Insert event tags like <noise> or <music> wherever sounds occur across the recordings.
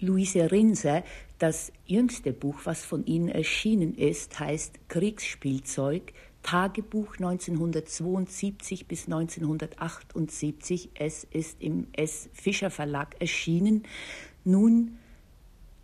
Luise Rinser, das jüngste Buch, was von Ihnen erschienen ist, heißt Kriegsspielzeug, Tagebuch 1972 bis 1978. Es ist im S. Fischer Verlag erschienen. Nun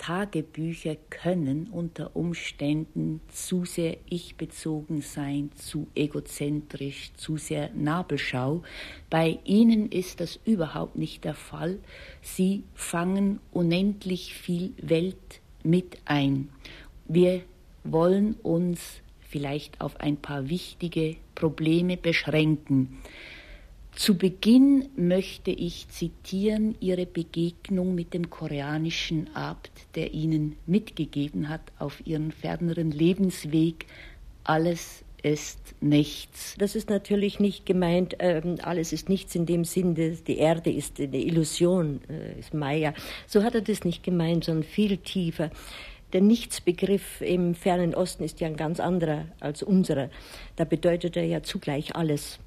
Tagebücher können unter Umständen zu sehr ich-bezogen sein, zu egozentrisch, zu sehr Nabelschau. Bei Ihnen ist das überhaupt nicht der Fall. Sie fangen unendlich viel Welt mit ein. Wir wollen uns vielleicht auf ein paar wichtige Probleme beschränken. Zu Beginn möchte ich zitieren Ihre Begegnung mit dem koreanischen Abt, der Ihnen mitgegeben hat auf Ihren ferneren Lebensweg, alles ist nichts. Das ist natürlich nicht gemeint, ähm, alles ist nichts in dem Sinn, die Erde ist eine Illusion, äh, ist Maya. So hat er das nicht gemeint, sondern viel tiefer. Der Nichtsbegriff im fernen Osten ist ja ein ganz anderer als unserer. Da bedeutet er ja zugleich alles.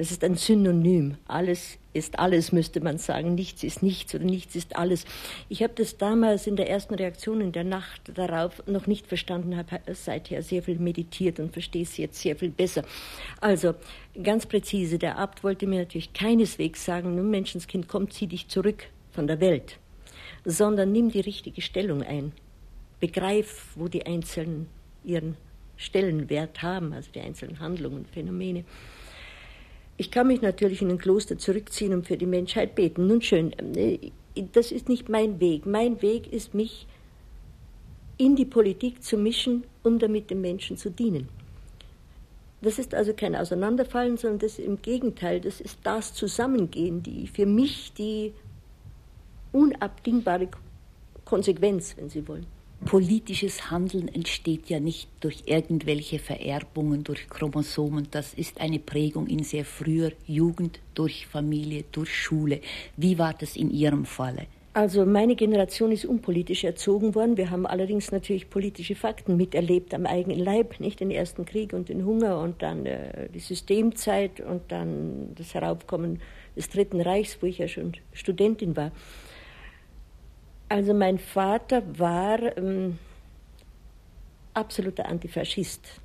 Das ist ein Synonym. Alles ist alles, müsste man sagen. Nichts ist nichts oder nichts ist alles. Ich habe das damals in der ersten Reaktion in der Nacht darauf noch nicht verstanden, habe seither sehr viel meditiert und verstehe es jetzt sehr viel besser. Also ganz präzise, der Abt wollte mir natürlich keineswegs sagen, nun Menschenskind, komm, zieh dich zurück von der Welt, sondern nimm die richtige Stellung ein. Begreif, wo die Einzelnen ihren Stellenwert haben, also die einzelnen Handlungen, und Phänomene. Ich kann mich natürlich in ein Kloster zurückziehen und für die Menschheit beten. Nun schön, äh, das ist nicht mein Weg. Mein Weg ist, mich in die Politik zu mischen, um damit den Menschen zu dienen. Das ist also kein Auseinanderfallen, sondern das im Gegenteil, das ist das Zusammengehen, die für mich die unabdingbare Konsequenz, wenn Sie wollen. Politisches Handeln entsteht ja nicht durch irgendwelche Vererbungen, durch Chromosomen. Das ist eine Prägung in sehr früher Jugend, durch Familie, durch Schule. Wie war das in Ihrem Falle? Also meine Generation ist unpolitisch erzogen worden. Wir haben allerdings natürlich politische Fakten miterlebt am eigenen Leib, nicht den ersten Krieg und den Hunger und dann äh, die Systemzeit und dann das Heraufkommen des Dritten Reichs, wo ich ja schon Studentin war. Also mein Vater war ähm, absoluter Antifaschist.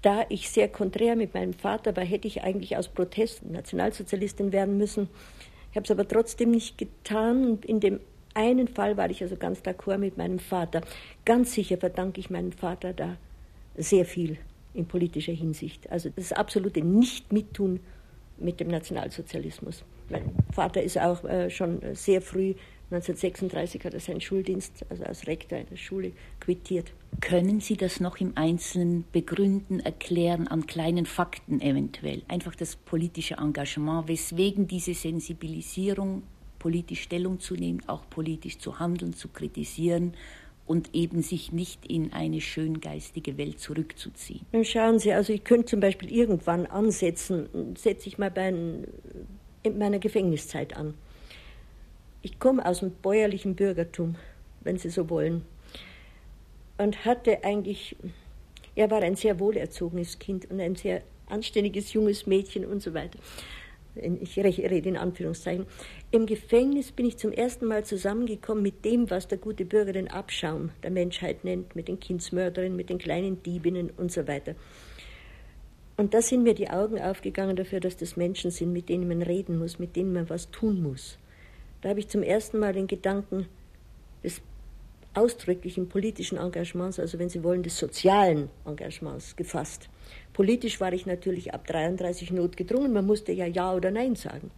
Da ich sehr konträr mit meinem Vater war, hätte ich eigentlich aus Protest Nationalsozialistin werden müssen. Ich habe es aber trotzdem nicht getan. In dem einen Fall war ich also ganz d'accord mit meinem Vater. Ganz sicher verdanke ich meinem Vater da sehr viel in politischer Hinsicht. Also das absolute Nicht-Mittun mit dem Nationalsozialismus. Mein Vater ist auch äh, schon sehr früh 1936 hat er seinen Schuldienst, also als Rektor in der Schule, quittiert. Können Sie das noch im Einzelnen begründen, erklären, an kleinen Fakten eventuell? Einfach das politische Engagement, weswegen diese Sensibilisierung, politisch Stellung zu nehmen, auch politisch zu handeln, zu kritisieren und eben sich nicht in eine schöngeistige Welt zurückzuziehen. Schauen Sie, also ich könnte zum Beispiel irgendwann ansetzen, setze ich mal bei in meiner Gefängniszeit an. Ich komme aus dem bäuerlichen Bürgertum, wenn Sie so wollen, und hatte eigentlich, er war ein sehr wohlerzogenes Kind und ein sehr anständiges junges Mädchen und so weiter. Ich rede in Anführungszeichen. Im Gefängnis bin ich zum ersten Mal zusammengekommen mit dem, was der gute Bürger den Abschaum der Menschheit nennt, mit den Kindsmörderinnen, mit den kleinen Diebinnen und so weiter. Und da sind mir die Augen aufgegangen dafür, dass das Menschen sind, mit denen man reden muss, mit denen man was tun muss. Da habe ich zum ersten Mal den Gedanken des ausdrücklichen politischen Engagements, also wenn Sie wollen, des sozialen Engagements gefasst. Politisch war ich natürlich ab 33 notgedrungen. Man musste ja Ja oder Nein sagen.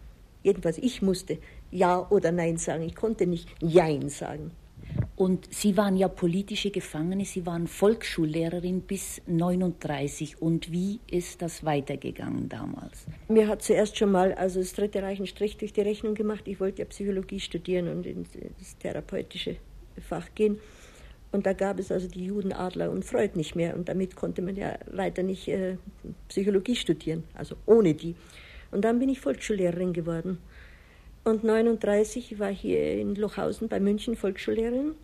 Jedenfalls ich musste Ja oder Nein sagen. Ich konnte nicht Jein sagen. Und Sie waren ja politische Gefangene, Sie waren Volksschullehrerin bis 39. Und wie ist das weitergegangen damals? Mir hat zuerst schon mal also das Dritte Reich einen Strich durch die Rechnung gemacht. Ich wollte ja Psychologie studieren und ins therapeutische Fach gehen. Und da gab es also die Juden, Adler und Freud nicht mehr. Und damit konnte man ja weiter nicht äh, Psychologie studieren, also ohne die. Und dann bin ich Volksschullehrerin geworden. Und 39 war hier in Lochhausen bei München Volksschullehrerin.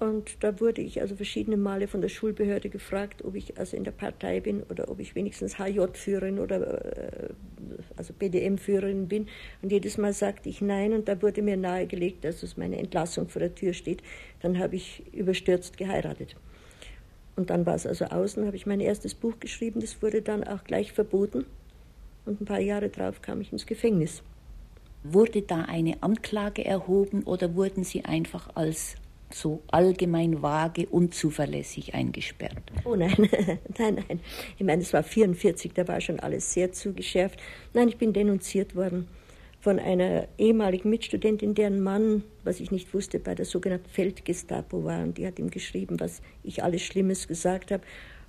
Und da wurde ich also verschiedene Male von der Schulbehörde gefragt, ob ich also in der Partei bin oder ob ich wenigstens HJ-Führerin oder äh, also BDM-Führerin bin. Und jedes Mal sagte ich nein und da wurde mir nahegelegt, dass es meine Entlassung vor der Tür steht. Dann habe ich überstürzt geheiratet. Und dann war es also außen, habe ich mein erstes Buch geschrieben, das wurde dann auch gleich verboten. Und ein paar Jahre darauf kam ich ins Gefängnis. Wurde da eine Anklage erhoben oder wurden Sie einfach als so allgemein vage, unzuverlässig eingesperrt? Oh nein, <laughs> nein, nein. Ich meine, es war 44, da war schon alles sehr zugeschärft. Nein, ich bin denunziert worden von einer ehemaligen Mitstudentin, deren Mann, was ich nicht wusste, bei der sogenannten Feldgestapo war. Und die hat ihm geschrieben, was ich alles Schlimmes gesagt habe.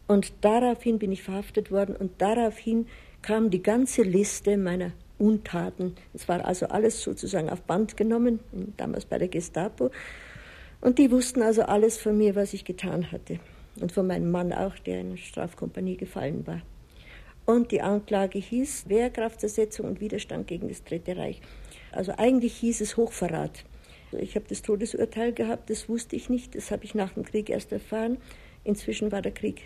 Und daraufhin bin ich verhaftet worden und daraufhin kam die ganze Liste meiner Untaten. Es war also alles sozusagen auf Band genommen, damals bei der Gestapo. Und die wussten also alles von mir, was ich getan hatte. Und von meinem Mann auch, der in Strafkompanie gefallen war. Und die Anklage hieß Wehrkraftzersetzung und Widerstand gegen das Dritte Reich. Also eigentlich hieß es Hochverrat. Ich habe das Todesurteil gehabt, das wusste ich nicht, das habe ich nach dem Krieg erst erfahren. Inzwischen war der Krieg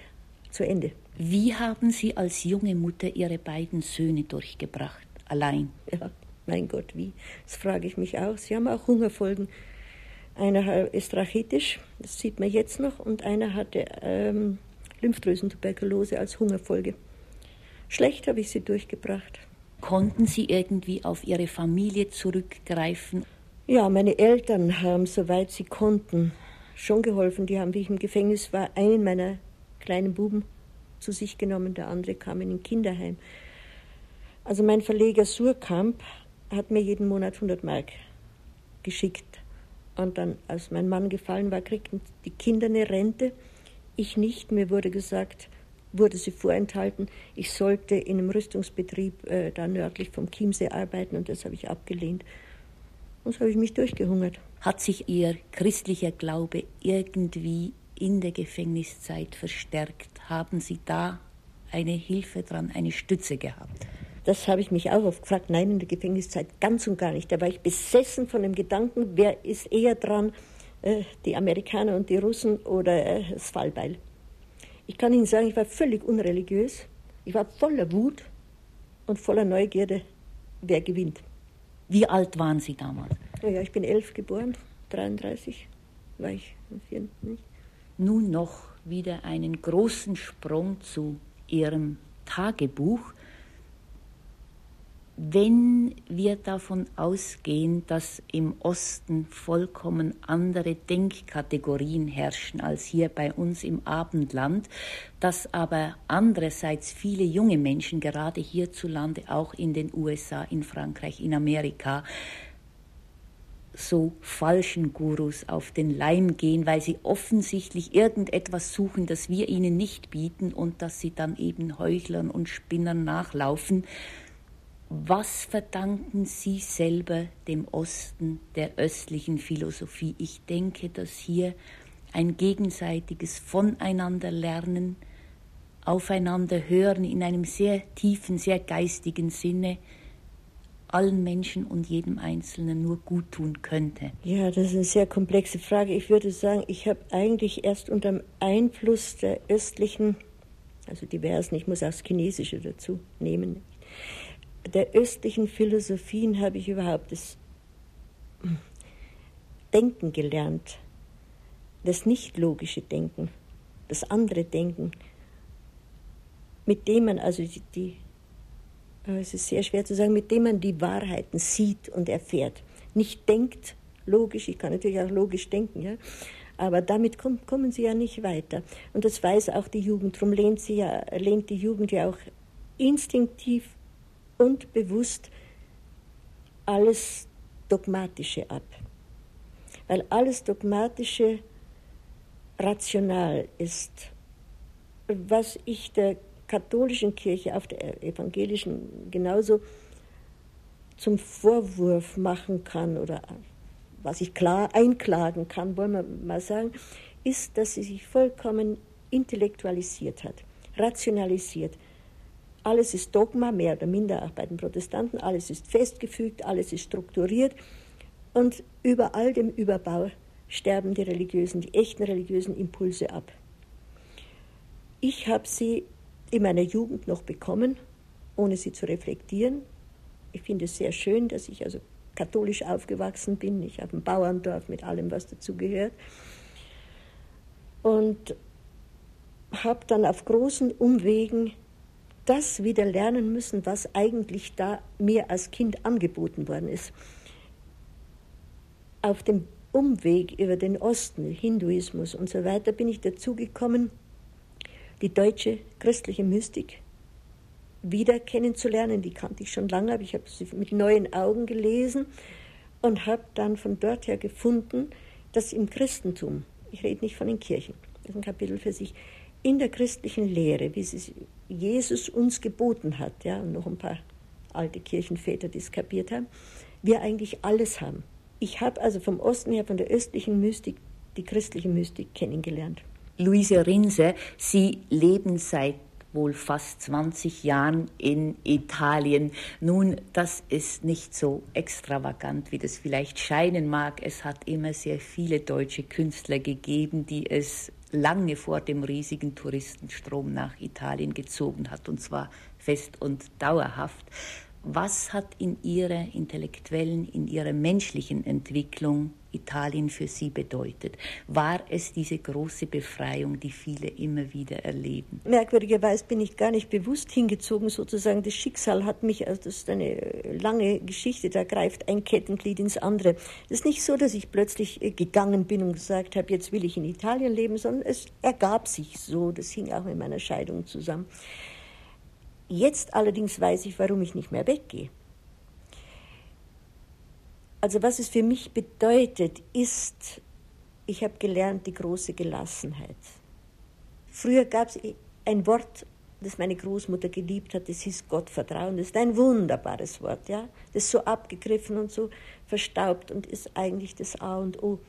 zu Ende. Wie haben Sie als junge Mutter Ihre beiden Söhne durchgebracht? Allein? Ja, mein Gott, wie? Das frage ich mich auch. Sie haben auch Hungerfolgen einer ist rachitisch, das sieht man jetzt noch, und einer hatte ähm, Lymphdrüsentuberkulose als Hungerfolge. Schlecht habe ich sie durchgebracht. Konnten Sie irgendwie auf Ihre Familie zurückgreifen? Ja, meine Eltern haben, soweit sie konnten, schon geholfen. Die haben, wie ich im Gefängnis war, einen meiner kleinen Buben zu sich genommen, der andere kam in ein Kinderheim. Also mein Verleger Surkamp hat mir jeden Monat 100 Mark geschickt und dann, als mein Mann gefallen war, kriegten die Kinder eine Rente. Ich nicht. Mir wurde gesagt, wurde sie vorenthalten, ich sollte in einem Rüstungsbetrieb äh, da nördlich vom Chiemsee arbeiten und das habe ich abgelehnt. Und so habe ich mich durchgehungert. Hat sich Ihr christlicher Glaube irgendwie in der Gefängniszeit verstärkt? Haben Sie da eine Hilfe dran, eine Stütze gehabt? Das habe ich mich auch oft gefragt. Nein, in der Gefängniszeit ganz und gar nicht. Da war ich besessen von dem Gedanken, wer ist eher dran, äh, die Amerikaner und die Russen oder äh, das Fallbeil. Ich kann Ihnen sagen, ich war völlig unreligiös. Ich war voller Wut und voller Neugierde, wer gewinnt. Wie alt waren Sie damals? Oh ja, ich bin elf geboren, 33 war ich. Nun noch wieder einen großen Sprung zu Ihrem Tagebuch. Wenn wir davon ausgehen, dass im Osten vollkommen andere Denkkategorien herrschen als hier bei uns im Abendland, dass aber andererseits viele junge Menschen, gerade hierzulande, auch in den USA, in Frankreich, in Amerika, so falschen Gurus auf den Leim gehen, weil sie offensichtlich irgendetwas suchen, das wir ihnen nicht bieten und dass sie dann eben Heuchlern und Spinnern nachlaufen. Was verdanken Sie selber dem Osten der östlichen Philosophie? Ich denke, dass hier ein gegenseitiges Voneinanderlernen, aufeinander hören in einem sehr tiefen, sehr geistigen Sinne allen Menschen und jedem Einzelnen nur gut tun könnte? Ja, das ist eine sehr komplexe Frage. Ich würde sagen, ich habe eigentlich erst unter dem Einfluss der östlichen, also diversen, ich muss auch das Chinesische dazu nehmen, der östlichen Philosophien habe ich überhaupt das Denken gelernt, das nicht logische Denken, das andere Denken, mit dem man also die, die äh, es ist sehr schwer zu sagen, mit dem man die Wahrheiten sieht und erfährt. Nicht denkt logisch, ich kann natürlich auch logisch denken, ja, aber damit kommt, kommen sie ja nicht weiter. Und das weiß auch die Jugend. Darum lehnt, sie ja, lehnt die Jugend ja auch instinktiv und bewusst alles Dogmatische ab. Weil alles Dogmatische rational ist. Was ich der katholischen Kirche, auf der evangelischen genauso zum Vorwurf machen kann oder was ich klar einklagen kann, wollen wir mal sagen, ist, dass sie sich vollkommen intellektualisiert hat, rationalisiert. Alles ist Dogma, mehr oder minder auch bei den Protestanten. Alles ist festgefügt, alles ist strukturiert. Und über all dem Überbau sterben die religiösen, die echten religiösen Impulse ab. Ich habe sie in meiner Jugend noch bekommen, ohne sie zu reflektieren. Ich finde es sehr schön, dass ich also katholisch aufgewachsen bin. Ich habe ein Bauerndorf mit allem, was dazugehört. Und habe dann auf großen Umwegen das wieder lernen müssen, was eigentlich da mir als Kind angeboten worden ist. Auf dem Umweg über den Osten, Hinduismus und so weiter, bin ich dazu gekommen, die deutsche christliche Mystik wieder kennenzulernen. Die kannte ich schon lange, aber ich habe sie mit neuen Augen gelesen und habe dann von dort her gefunden, dass im Christentum, ich rede nicht von den Kirchen, das ist ein Kapitel für sich, in der christlichen Lehre, wie sie Jesus uns geboten hat, ja, und noch ein paar alte Kirchenväter, die es kapiert haben, wir eigentlich alles haben. Ich habe also vom Osten her, von der östlichen Mystik, die christliche Mystik kennengelernt. Luise Rinse, Sie leben seit wohl fast 20 Jahren in Italien. Nun, das ist nicht so extravagant, wie das vielleicht scheinen mag. Es hat immer sehr viele deutsche Künstler gegeben, die es lange vor dem riesigen Touristenstrom nach Italien gezogen hat, und zwar fest und dauerhaft. Was hat in Ihrer intellektuellen, in Ihrer menschlichen Entwicklung Italien für Sie bedeutet? War es diese große Befreiung, die viele immer wieder erleben? Merkwürdigerweise bin ich gar nicht bewusst hingezogen, sozusagen. Das Schicksal hat mich, also das ist eine lange Geschichte, da greift ein Kettenglied ins andere. Es ist nicht so, dass ich plötzlich äh, gegangen bin und gesagt habe, jetzt will ich in Italien leben, sondern es ergab sich so. Das hing auch mit meiner Scheidung zusammen. Jetzt allerdings weiß ich, warum ich nicht mehr weggehe. Also was es für mich bedeutet, ist, ich habe gelernt die große Gelassenheit. Früher gab es ein Wort, das meine Großmutter geliebt hat, das hieß Gottvertrauen. Das ist ein wunderbares Wort, ja. Das ist so abgegriffen und so verstaubt und ist eigentlich das A und O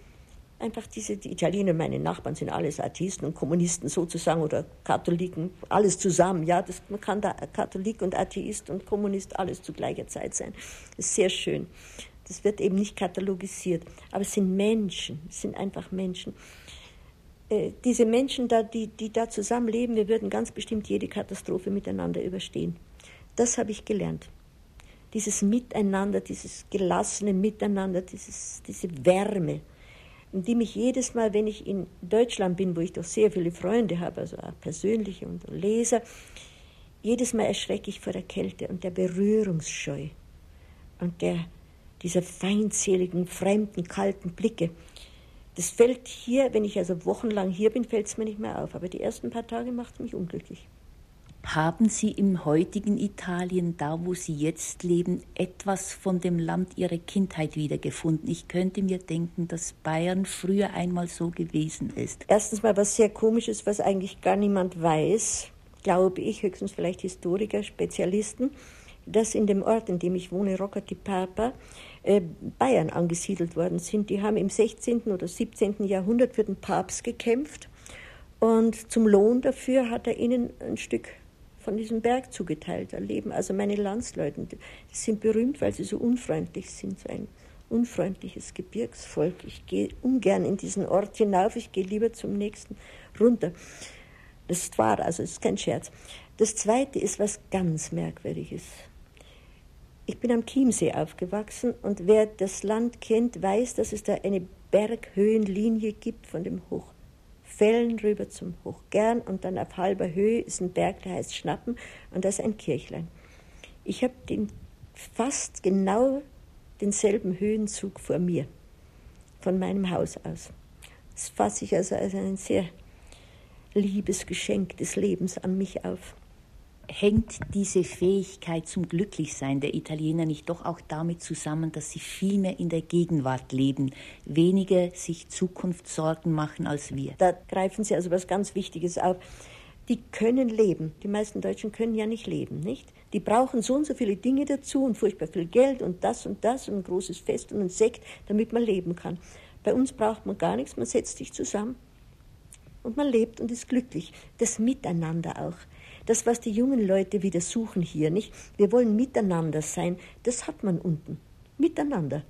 einfach diese, die Italiener, meine Nachbarn sind alles Atheisten und Kommunisten sozusagen oder Katholiken, alles zusammen. Ja, das, man kann da Katholik und Atheist und Kommunist alles zu gleicher Zeit sein. Das ist sehr schön. Das wird eben nicht katalogisiert. Aber es sind Menschen, es sind einfach Menschen. Äh, diese Menschen, da, die, die da zusammenleben, wir würden ganz bestimmt jede Katastrophe miteinander überstehen. Das habe ich gelernt. Dieses Miteinander, dieses gelassene Miteinander, dieses, diese Wärme die mich jedes Mal, wenn ich in Deutschland bin, wo ich doch sehr viele Freunde habe, also auch persönliche und Leser, jedes Mal erschrecke ich vor der Kälte und der Berührungsscheu und der, dieser feindseligen, fremden, kalten Blicke. Das fällt hier, wenn ich also wochenlang hier bin, fällt es mir nicht mehr auf. Aber die ersten paar Tage macht es mich unglücklich. Haben Sie im heutigen Italien, da wo Sie jetzt leben, etwas von dem Land Ihrer Kindheit wiedergefunden? Ich könnte mir denken, dass Bayern früher einmal so gewesen ist. Erstens mal was sehr komisches, was eigentlich gar niemand weiß, glaube ich, höchstens vielleicht Historiker, Spezialisten, dass in dem Ort, in dem ich wohne, Rocca di Papa, äh, Bayern angesiedelt worden sind. Die haben im 16. oder 17. Jahrhundert für den Papst gekämpft und zum Lohn dafür hat er ihnen ein Stück von diesem Berg zugeteilt erleben. Also meine Landsleute, die sind berühmt, weil sie so unfreundlich sind, so ein unfreundliches Gebirgsvolk. Ich gehe ungern in diesen Ort hinauf, ich gehe lieber zum nächsten runter. Das war, also das ist kein Scherz. Das zweite ist was ganz Merkwürdiges. Ich bin am Chiemsee aufgewachsen und wer das Land kennt, weiß, dass es da eine Berghöhenlinie gibt von dem Hoch Fällen rüber zum Hochgern und dann auf halber Höhe ist ein Berg, der heißt Schnappen und das ist ein Kirchlein. Ich habe den fast genau denselben Höhenzug vor mir, von meinem Haus aus. Das fasse ich also als ein sehr liebes Geschenk des Lebens an mich auf hängt diese Fähigkeit zum Glücklichsein der Italiener nicht doch auch damit zusammen, dass sie viel mehr in der Gegenwart leben, weniger sich Zukunftssorgen machen als wir? Da greifen Sie also was ganz Wichtiges auf. Die können leben. Die meisten Deutschen können ja nicht leben, nicht? Die brauchen so und so viele Dinge dazu und furchtbar viel Geld und das und das und ein großes Fest und ein Sekt, damit man leben kann. Bei uns braucht man gar nichts, man setzt sich zusammen und man lebt und ist glücklich. Das Miteinander auch. Das, was die jungen Leute wieder suchen hier, nicht? Wir wollen miteinander sein. Das hat man unten. Miteinander.